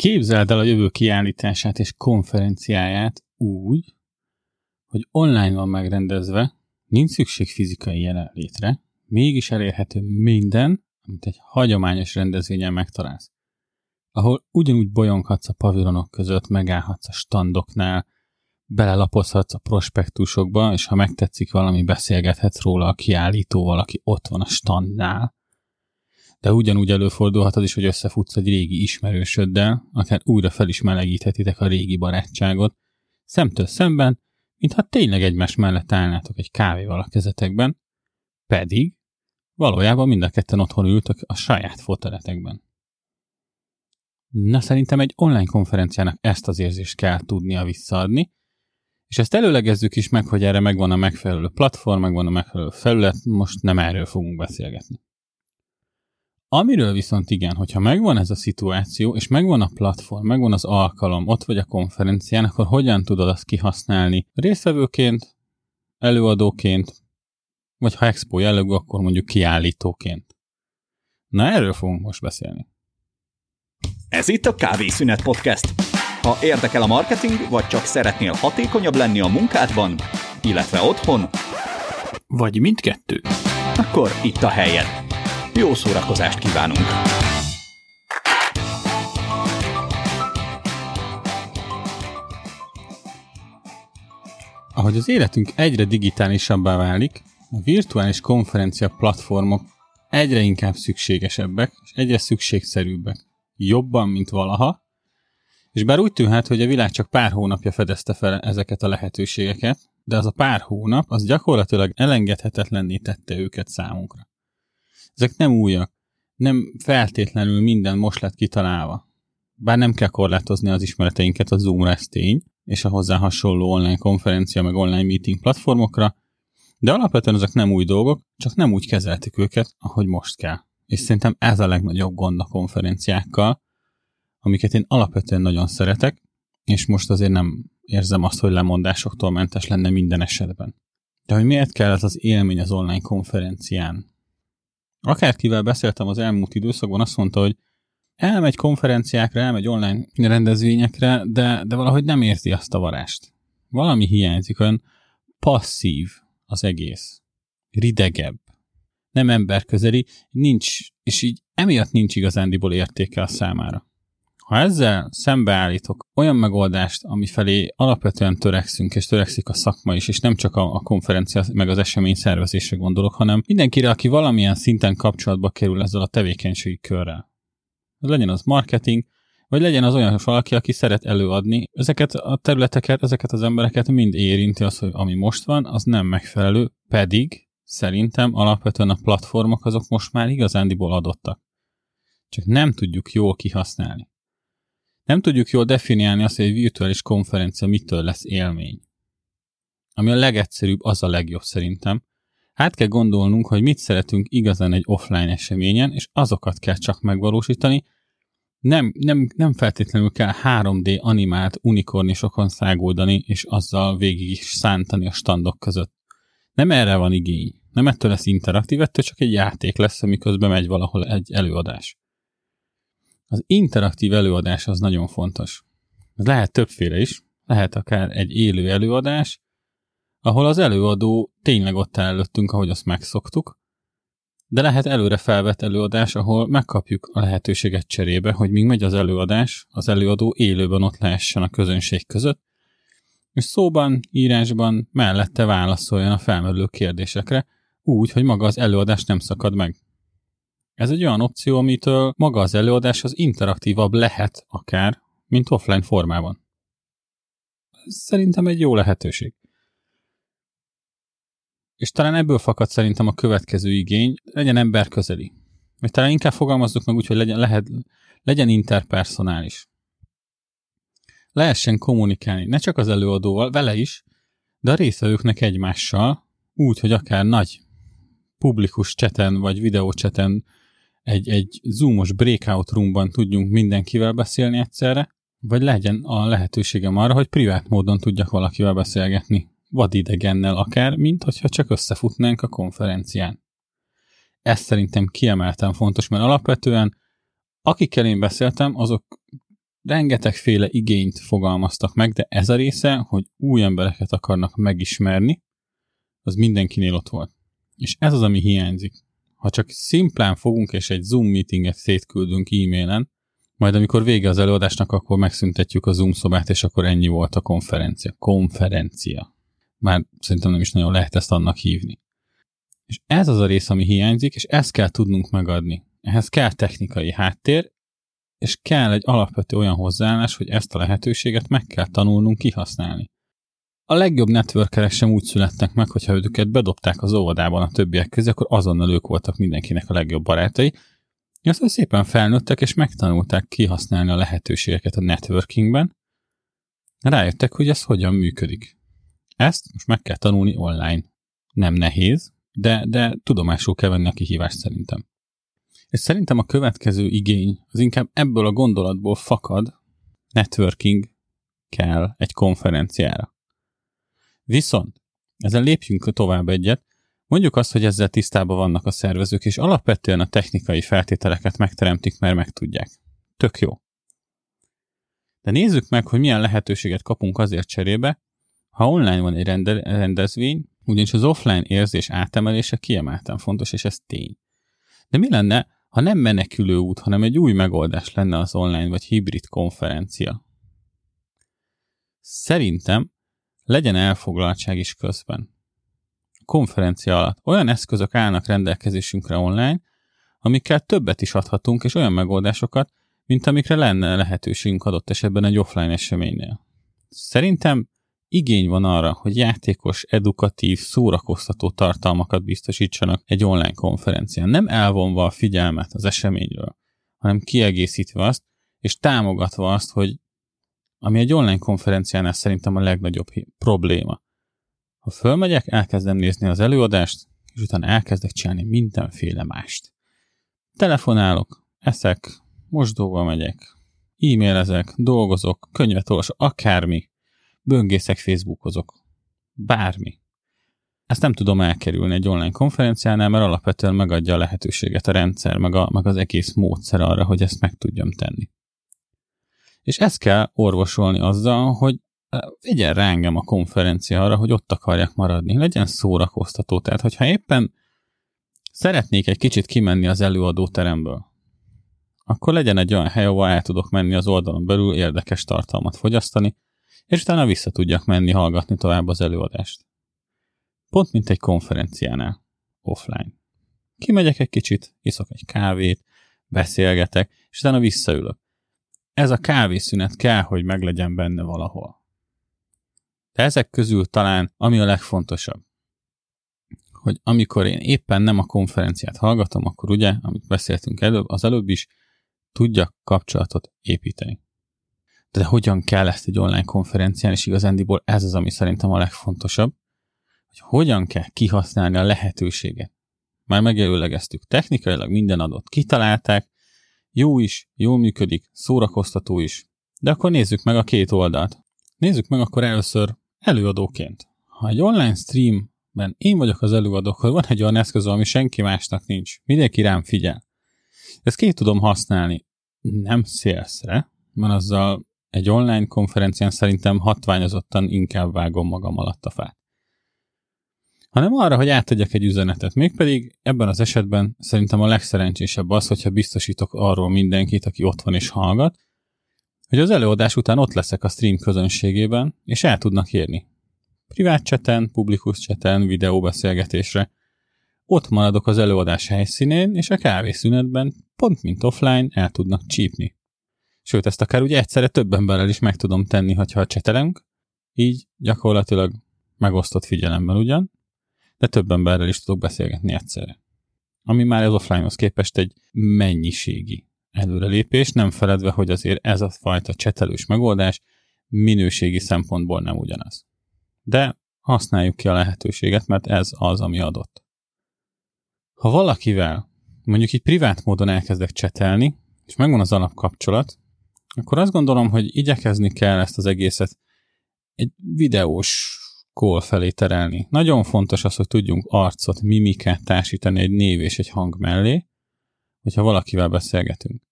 Képzeld el a jövő kiállítását és konferenciáját úgy, hogy online van megrendezve, nincs szükség fizikai jelenlétre, mégis elérhető minden, amit egy hagyományos rendezvényen megtalálsz. Ahol ugyanúgy bolyonghatsz a pavilonok között, megállhatsz a standoknál, belelapozhatsz a prospektusokba, és ha megtetszik valami, beszélgethetsz róla a kiállítóval, aki ott van a standnál. De ugyanúgy előfordulhat az is, hogy összefutsz egy régi ismerősöddel, akár újra fel is melegíthetitek a régi barátságot, szemtől szemben, mintha tényleg egymás mellett állnátok egy kávéval a kezetekben, pedig valójában mind a ketten otthon ültök a saját foteletekben. Na szerintem egy online konferenciának ezt az érzést kell tudnia visszaadni, és ezt előlegezzük is meg, hogy erre megvan a megfelelő platform, megvan a megfelelő felület, most nem erről fogunk beszélgetni. Amiről viszont igen, hogyha megvan ez a szituáció, és megvan a platform, megvan az alkalom, ott vagy a konferencián, akkor hogyan tudod azt kihasználni résztvevőként, előadóként, vagy ha expo jellegű, akkor mondjuk kiállítóként. Na erről fogunk most beszélni. Ez itt a Kávészünet Podcast. Ha érdekel a marketing, vagy csak szeretnél hatékonyabb lenni a munkádban, illetve otthon, Vagy mindkettő. akkor itt a helyed. Jó szórakozást kívánunk! Ahogy az életünk egyre digitálisabbá válik, a virtuális konferencia platformok egyre inkább szükségesebbek, és egyre szükségszerűbbek. Jobban, mint valaha. És bár úgy tűnhet, hogy a világ csak pár hónapja fedezte fel ezeket a lehetőségeket, de az a pár hónap, az gyakorlatilag elengedhetetlenné tette őket számunkra. Ezek nem újak, nem feltétlenül minden most lett kitalálva. Bár nem kell korlátozni az ismereteinket a Zoom-ra, ez tény, és a hozzá hasonló online konferencia meg online meeting platformokra, de alapvetően ezek nem új dolgok, csak nem úgy kezeltük őket, ahogy most kell. És szerintem ez a legnagyobb gond a konferenciákkal, amiket én alapvetően nagyon szeretek, és most azért nem érzem azt, hogy lemondásoktól mentes lenne minden esetben. De hogy miért kell ez az élmény az online konferencián? Akárkivel beszéltem az elmúlt időszakban, azt mondta, hogy elmegy konferenciákra, elmegy online rendezvényekre, de, de valahogy nem érzi azt a varást. Valami hiányzik, olyan passzív az egész. Ridegebb. Nem emberközeli, nincs, és így emiatt nincs igazándiból értéke a számára. Ha ezzel szembeállítok olyan megoldást, ami felé alapvetően törekszünk, és törekszik a szakma is, és nem csak a, a konferencia meg az esemény szervezésre gondolok, hanem mindenkire, aki valamilyen szinten kapcsolatba kerül ezzel a tevékenységi körrel. Legyen az marketing, vagy legyen az olyan valaki, aki szeret előadni. Ezeket a területeket, ezeket az embereket mind érinti az, hogy ami most van, az nem megfelelő, pedig szerintem alapvetően a platformok azok most már igazándiból adottak. Csak nem tudjuk jól kihasználni. Nem tudjuk jól definiálni azt, hogy egy virtuális konferencia mitől lesz élmény. Ami a legegyszerűbb, az a legjobb szerintem. Hát kell gondolnunk, hogy mit szeretünk igazán egy offline eseményen, és azokat kell csak megvalósítani. Nem, nem, nem feltétlenül kell 3D animált unikornisokon száguldani, és azzal végig is szántani a standok között. Nem erre van igény. Nem ettől lesz interaktív, ettől csak egy játék lesz, amiközben megy valahol egy előadás. Az interaktív előadás az nagyon fontos. Ez lehet többféle is, lehet akár egy élő előadás, ahol az előadó tényleg ott áll előttünk, ahogy azt megszoktuk, de lehet előre felvett előadás, ahol megkapjuk a lehetőséget cserébe, hogy míg megy az előadás, az előadó élőben ott lehessen a közönség között, és szóban, írásban mellette válaszoljon a felmerülő kérdésekre, úgy, hogy maga az előadás nem szakad meg. Ez egy olyan opció, amitől maga az előadás az interaktívabb lehet akár, mint offline formában. Ez szerintem egy jó lehetőség. És talán ebből fakad szerintem a következő igény, legyen ember közeli. Vagy talán inkább fogalmazzuk meg úgy, hogy legyen, lehet, legyen interpersonális. Lehessen kommunikálni, ne csak az előadóval, vele is, de a részvevőknek egymással, úgy, hogy akár nagy publikus cseten vagy videócseten egy, egy zoomos breakout roomban tudjunk mindenkivel beszélni egyszerre, vagy legyen a lehetőségem arra, hogy privát módon tudjak valakivel beszélgetni, vadidegennel akár, mint hogyha csak összefutnánk a konferencián. Ez szerintem kiemelten fontos, mert alapvetően akikkel én beszéltem, azok rengetegféle igényt fogalmaztak meg, de ez a része, hogy új embereket akarnak megismerni, az mindenkinél ott volt. És ez az, ami hiányzik. Ha csak szimplán fogunk és egy Zoom meetinget szétküldünk e-mailen, majd amikor vége az előadásnak, akkor megszüntetjük a Zoom szobát, és akkor ennyi volt a konferencia. Konferencia. Már szerintem nem is nagyon lehet ezt annak hívni. És ez az a rész, ami hiányzik, és ezt kell tudnunk megadni. Ehhez kell technikai háttér, és kell egy alapvető olyan hozzáállás, hogy ezt a lehetőséget meg kell tanulnunk kihasználni. A legjobb networkerek sem úgy születtek meg, hogyha őket bedobták az óvodában a többiek közé, akkor azonnal ők voltak mindenkinek a legjobb barátai, aztán szépen felnőttek és megtanulták kihasználni a lehetőségeket a networkingben, rájöttek, hogy ez hogyan működik. Ezt most meg kell tanulni online. Nem nehéz, de, de tudomásul kell venni a kihívást szerintem. És szerintem a következő igény az inkább ebből a gondolatból fakad, networking kell egy konferenciára. Viszont, ezzel lépjünk tovább egyet, mondjuk azt, hogy ezzel tisztában vannak a szervezők, és alapvetően a technikai feltételeket megteremtik, mert megtudják. Tök jó. De nézzük meg, hogy milyen lehetőséget kapunk azért cserébe, ha online van egy rendezvény, ugyanis az offline érzés átemelése kiemelten fontos, és ez tény. De mi lenne, ha nem menekülő út, hanem egy új megoldás lenne az online vagy hibrid konferencia? Szerintem legyen elfoglaltság is közben. Konferencia alatt olyan eszközök állnak rendelkezésünkre online, amikkel többet is adhatunk, és olyan megoldásokat, mint amikre lenne lehetőségünk adott esetben egy offline eseménynél. Szerintem igény van arra, hogy játékos, edukatív, szórakoztató tartalmakat biztosítsanak egy online konferencián, nem elvonva a figyelmet az eseményről, hanem kiegészítve azt, és támogatva azt, hogy ami egy online konferenciánál szerintem a legnagyobb probléma. Ha fölmegyek, elkezdem nézni az előadást, és utána elkezdek csinálni mindenféle mást. Telefonálok, eszek, mosdóba megyek, e-mailezek, dolgozok, könyvet olvasok, akármi böngészek, Facebookozok. Bármi. Ezt nem tudom elkerülni egy online konferenciánál, mert alapvetően megadja a lehetőséget a rendszer, meg, a, meg az egész módszer arra, hogy ezt meg tudjam tenni. És ezt kell orvosolni azzal, hogy vigyen rá engem a konferencia arra, hogy ott akarjak maradni. Legyen szórakoztató. Tehát, hogyha éppen szeretnék egy kicsit kimenni az előadóteremből, akkor legyen egy olyan hely, ahol el tudok menni az oldalon belül érdekes tartalmat fogyasztani, és utána vissza tudjak menni hallgatni tovább az előadást. Pont mint egy konferenciánál, offline. Kimegyek egy kicsit, iszok egy kávét, beszélgetek, és utána visszaülök. Ez a kávészünet kell, hogy meglegyen benne valahol. De ezek közül talán ami a legfontosabb, hogy amikor én éppen nem a konferenciát hallgatom, akkor ugye, amit beszéltünk előbb, az előbb is, tudjak kapcsolatot építeni de hogyan kell ezt egy online konferencián, és igazándiból ez az, ami szerintem a legfontosabb, hogy hogyan kell kihasználni a lehetőséget. Már megjelölegeztük, technikailag minden adott, kitalálták, jó is, jól működik, szórakoztató is. De akkor nézzük meg a két oldalt. Nézzük meg akkor először előadóként. Ha egy online streamben én vagyok az előadó, akkor van egy olyan eszköz, ami senki másnak nincs. Mindenki rám figyel. Ezt ki tudom használni. Nem szélszre, mert azzal egy online konferencián szerintem hatványozottan inkább vágom magam alatt a fát. Hanem arra, hogy átadjak egy üzenetet. Mégpedig ebben az esetben szerintem a legszerencsésebb az, hogyha biztosítok arról mindenkit, aki ott van és hallgat, hogy az előadás után ott leszek a stream közönségében, és el tudnak érni. Privát cseten, publikus cseten, videóbeszélgetésre. Ott maradok az előadás helyszínén, és a kávészünetben, pont mint offline, el tudnak csípni. Sőt, ezt akár ugye egyszerre több emberrel is meg tudom tenni, hogyha csetelünk, így gyakorlatilag megosztott figyelemmel ugyan, de több emberrel is tudok beszélgetni egyszerre. Ami már az offline-hoz képest egy mennyiségi előrelépés, nem feledve, hogy azért ez a fajta csetelős megoldás minőségi szempontból nem ugyanaz. De használjuk ki a lehetőséget, mert ez az, ami adott. Ha valakivel mondjuk így privát módon elkezdek csetelni, és megvan az alapkapcsolat, akkor azt gondolom, hogy igyekezni kell ezt az egészet egy videós kól felé terelni. Nagyon fontos az, hogy tudjunk arcot, mimikát társítani egy név és egy hang mellé, hogyha valakivel beszélgetünk.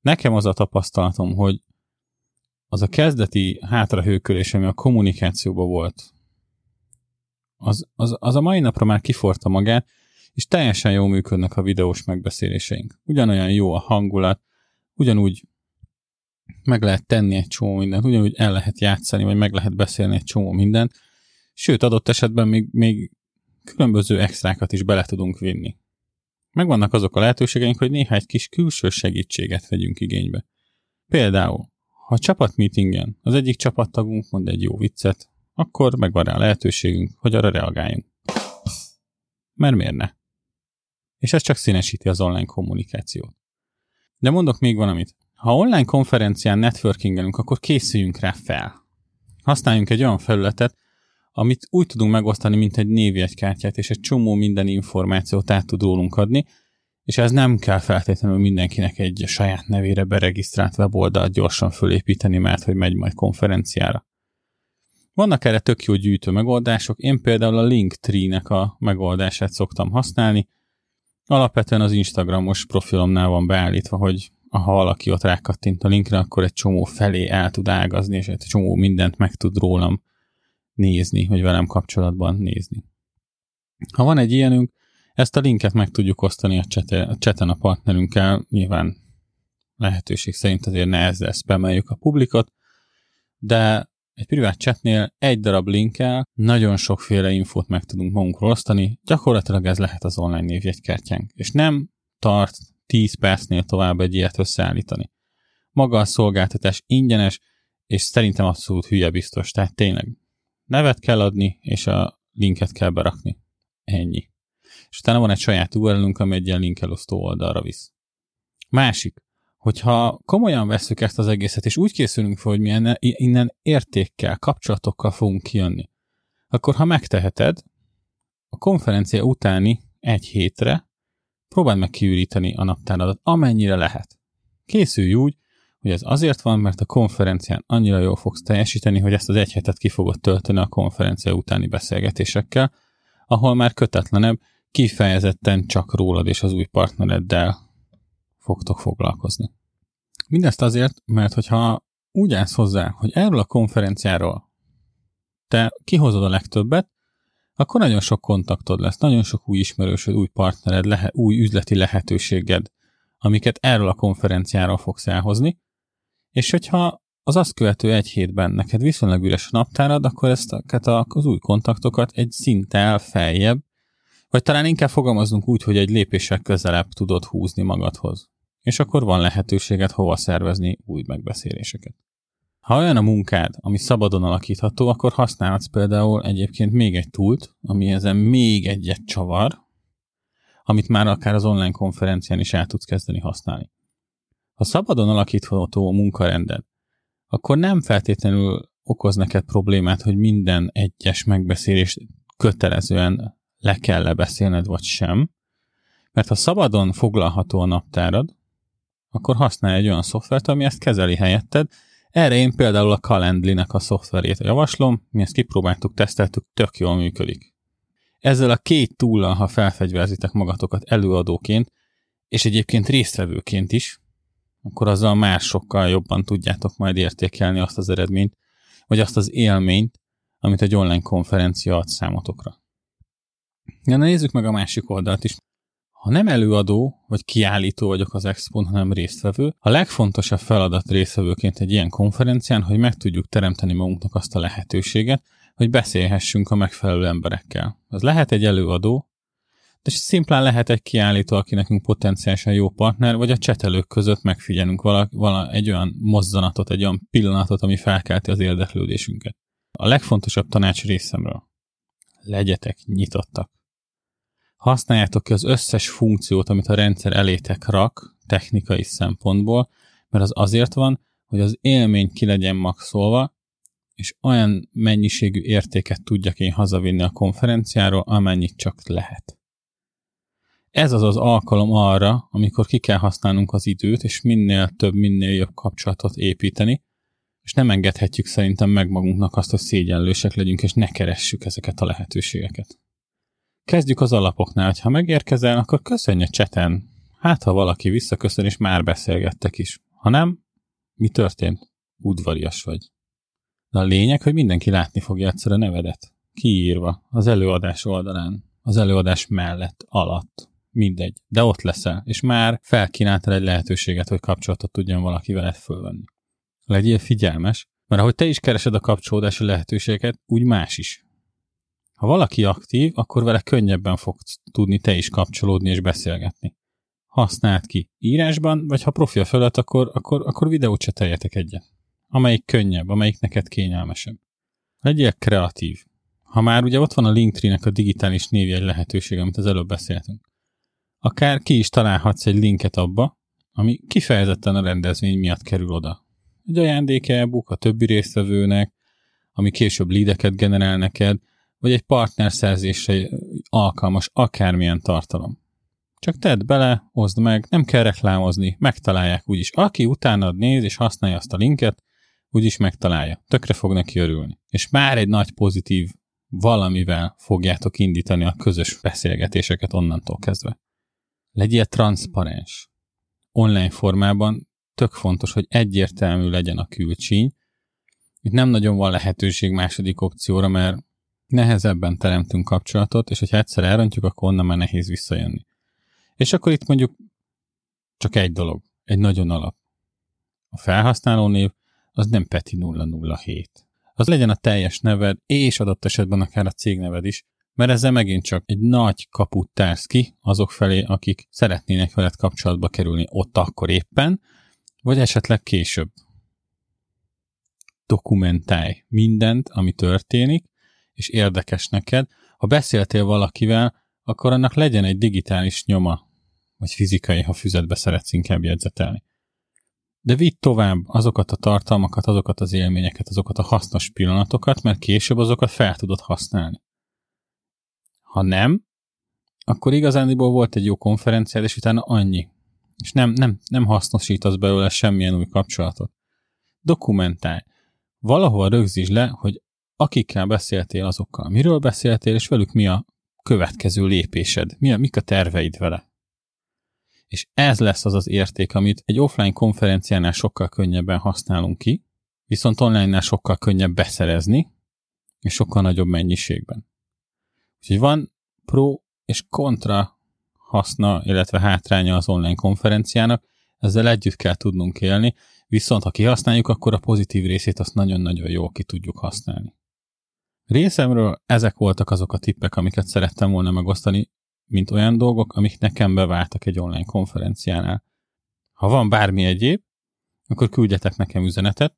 Nekem az a tapasztalatom, hogy az a kezdeti hátrahőkölés, ami a kommunikációban volt, az, az, az a mai napra már kiforta magát, és teljesen jól működnek a videós megbeszéléseink. Ugyanolyan jó a hangulat, ugyanúgy meg lehet tenni egy csomó mindent, ugyanúgy el lehet játszani, vagy meg lehet beszélni egy csomó mindent, sőt, adott esetben még, még különböző extrákat is bele tudunk vinni. Megvannak azok a lehetőségeink, hogy néha egy kis külső segítséget vegyünk igénybe. Például, ha a csapatmeetingen az egyik csapattagunk mond egy jó viccet, akkor megvan rá a lehetőségünk, hogy arra reagáljunk. Mert miért ne? És ez csak színesíti az online kommunikációt. De mondok még valamit. Ha online konferencián networkingelünk, akkor készüljünk rá fel. Használjunk egy olyan felületet, amit úgy tudunk megosztani, mint egy névjegykártyát, és egy csomó minden információt át tud rólunk adni, és ez nem kell feltétlenül mindenkinek egy saját nevére beregisztrált weboldalt gyorsan fölépíteni, mert hogy megy majd konferenciára. Vannak erre tök jó gyűjtő megoldások, én például a Linktree-nek a megoldását szoktam használni, alapvetően az Instagramos profilomnál van beállítva, hogy ha valaki ott rákattint a linkre, akkor egy csomó felé el tud ágazni, és egy csomó mindent meg tud rólam nézni, vagy velem kapcsolatban nézni. Ha van egy ilyenünk, ezt a linket meg tudjuk osztani a, csete, a cseten a partnerünkkel, nyilván lehetőség szerint azért ne ezzel spameljük a publikot, de egy privát chatnél egy darab linkkel nagyon sokféle infót meg tudunk magunkról osztani, gyakorlatilag ez lehet az online névjegykártyánk, és nem tart 10 percnél tovább egy ilyet összeállítani. Maga a szolgáltatás ingyenes, és szerintem abszolút hülye biztos, tehát tényleg nevet kell adni, és a linket kell berakni. Ennyi. És utána van egy saját url ami egy ilyen linkelosztó oldalra visz. Másik, hogyha komolyan veszük ezt az egészet, és úgy készülünk fel, hogy mi innen értékkel, kapcsolatokkal fogunk kijönni, akkor ha megteheted, a konferencia utáni egy hétre próbáld meg kiüríteni a naptáradat, amennyire lehet. Készülj úgy, hogy ez azért van, mert a konferencián annyira jól fogsz teljesíteni, hogy ezt az egy hetet ki fogod tölteni a konferencia utáni beszélgetésekkel, ahol már kötetlenebb, kifejezetten csak rólad és az új partnereddel fogtok foglalkozni. Mindezt azért, mert hogyha úgy állsz hozzá, hogy erről a konferenciáról te kihozod a legtöbbet, akkor nagyon sok kontaktod lesz, nagyon sok új ismerősöd, új partnered, lehe, új üzleti lehetőséged, amiket erről a konferenciáról fogsz elhozni, és hogyha az azt követő egy hétben neked viszonylag üres a naptárad, akkor ezt az új kontaktokat egy szinttel feljebb, vagy talán inkább fogalmazunk úgy, hogy egy lépéssel közelebb tudod húzni magadhoz. És akkor van lehetőséged hova szervezni új megbeszéléseket. Ha olyan a munkád, ami szabadon alakítható, akkor használhatsz például egyébként még egy túlt, ami ezen még egyet csavar, amit már akár az online konferencián is el tudsz kezdeni használni. Ha szabadon alakítható a munkarended, akkor nem feltétlenül okoz neked problémát, hogy minden egyes megbeszélést kötelezően le kell lebeszélned, vagy sem. Mert ha szabadon foglalható a naptárad, akkor használj egy olyan szoftvert, ami ezt kezeli helyetted. Erre én például a Calendly-nek a szoftverét javaslom, mi ezt kipróbáltuk, teszteltük, tök jól működik. Ezzel a két túllal, ha felfegyverzitek magatokat előadóként, és egyébként résztvevőként is, akkor azzal már sokkal jobban tudjátok majd értékelni azt az eredményt, vagy azt az élményt, amit egy online konferencia ad számotokra. Ja, na nézzük meg a másik oldalt is. Ha nem előadó vagy kiállító vagyok az expon, hanem résztvevő, a legfontosabb feladat résztvevőként egy ilyen konferencián, hogy meg tudjuk teremteni magunknak azt a lehetőséget, hogy beszélhessünk a megfelelő emberekkel. Ez lehet egy előadó, de szimplán lehet egy kiállító, aki nekünk potenciálisan jó partner, vagy a csetelők között megfigyelünk vala, vala egy olyan mozzanatot, egy olyan pillanatot, ami felkelti az érdeklődésünket. A legfontosabb tanács részemről. Legyetek nyitottak. Használjátok ki az összes funkciót, amit a rendszer elétek rak, technikai szempontból, mert az azért van, hogy az élmény ki legyen maxolva, és olyan mennyiségű értéket tudjak én hazavinni a konferenciáról, amennyit csak lehet. Ez az az alkalom arra, amikor ki kell használnunk az időt, és minél több, minél jobb kapcsolatot építeni, és nem engedhetjük szerintem meg magunknak azt, hogy szégyenlősek legyünk, és ne keressük ezeket a lehetőségeket. Kezdjük az alapoknál, ha megérkezel, akkor köszönj a cseten. Hát, ha valaki visszaköszön, és már beszélgettek is. Ha nem, mi történt? udvarias vagy. De a lényeg, hogy mindenki látni fogja egyszer a nevedet. Kiírva, az előadás oldalán, az előadás mellett, alatt, mindegy. De ott leszel, és már felkínáltál egy lehetőséget, hogy kapcsolatot tudjon valaki veled fölvenni. Legyél figyelmes, mert ahogy te is keresed a kapcsolódási lehetőséget, úgy más is. Ha valaki aktív, akkor vele könnyebben fogsz tudni te is kapcsolódni és beszélgetni. Használd ki írásban, vagy ha profil fölött, akkor, akkor, akkor videót se teljetek egyet. Amelyik könnyebb, amelyik neked kényelmesebb. Legyél kreatív. Ha már ugye ott van a Linktree-nek a digitális névjegy lehetőség, amit az előbb beszéltünk. Akár ki is találhatsz egy linket abba, ami kifejezetten a rendezvény miatt kerül oda. Egy ajándék a többi résztvevőnek, ami később lídeket generál neked, vagy egy partnerszerzésre alkalmas akármilyen tartalom. Csak tedd bele, oszd meg, nem kell reklámozni, megtalálják úgyis. Aki utánad néz és használja azt a linket, úgyis megtalálja. Tökre fog neki örülni. És már egy nagy pozitív valamivel fogjátok indítani a közös beszélgetéseket onnantól kezdve. Legyél transzparens. Online formában tök fontos, hogy egyértelmű legyen a külcsíny. Itt nem nagyon van lehetőség második opcióra, mert nehezebben teremtünk kapcsolatot, és hogyha egyszer elrontjuk, akkor onnan már nehéz visszajönni. És akkor itt mondjuk csak egy dolog, egy nagyon alap. A felhasználó név az nem Peti 007. Az legyen a teljes neved, és adott esetben akár a cégneved is, mert ezzel megint csak egy nagy kaput társz ki azok felé, akik szeretnének veled kapcsolatba kerülni ott akkor éppen, vagy esetleg később. Dokumentálj mindent, ami történik, és érdekes neked. Ha beszéltél valakivel, akkor annak legyen egy digitális nyoma, vagy fizikai, ha füzetbe szeretsz inkább jegyzetelni. De vidd tovább azokat a tartalmakat, azokat az élményeket, azokat a hasznos pillanatokat, mert később azokat fel tudod használni. Ha nem, akkor igazándiból volt egy jó konferenciád, és utána annyi. És nem, nem, nem hasznosítasz belőle semmilyen új kapcsolatot. Dokumentálj. Valahol rögzítsd le, hogy akikkel beszéltél azokkal, miről beszéltél, és velük mi a következő lépésed, mi a, mik a terveid vele. És ez lesz az az érték, amit egy offline konferenciánál sokkal könnyebben használunk ki, viszont online-nál sokkal könnyebb beszerezni, és sokkal nagyobb mennyiségben. Úgyhogy van pro és kontra haszna, illetve hátránya az online konferenciának, ezzel együtt kell tudnunk élni, viszont ha kihasználjuk, akkor a pozitív részét azt nagyon-nagyon jól ki tudjuk használni. Részemről ezek voltak azok a tippek, amiket szerettem volna megosztani, mint olyan dolgok, amik nekem beváltak egy online konferenciánál. Ha van bármi egyéb, akkor küldjetek nekem üzenetet.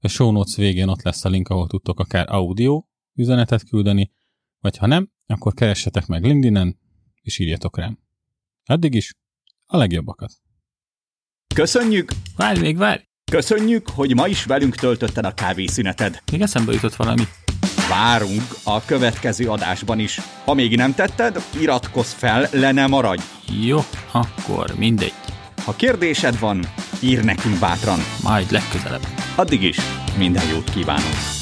A show notes végén ott lesz a link, ahol tudtok akár audio üzenetet küldeni, vagy ha nem, akkor keressetek meg LinkedIn-en, és írjatok rám. Addig is a legjobbakat. Köszönjük! Várj még, várj! Köszönjük, hogy ma is velünk töltötted a kávészüneted. Még eszembe jutott valami. Várunk a következő adásban is. Ha még nem tetted, iratkozz fel, le ne maradj. Jó, akkor mindegy. Ha kérdésed van, ír nekünk bátran. Majd legközelebb. Addig is minden jót kívánok.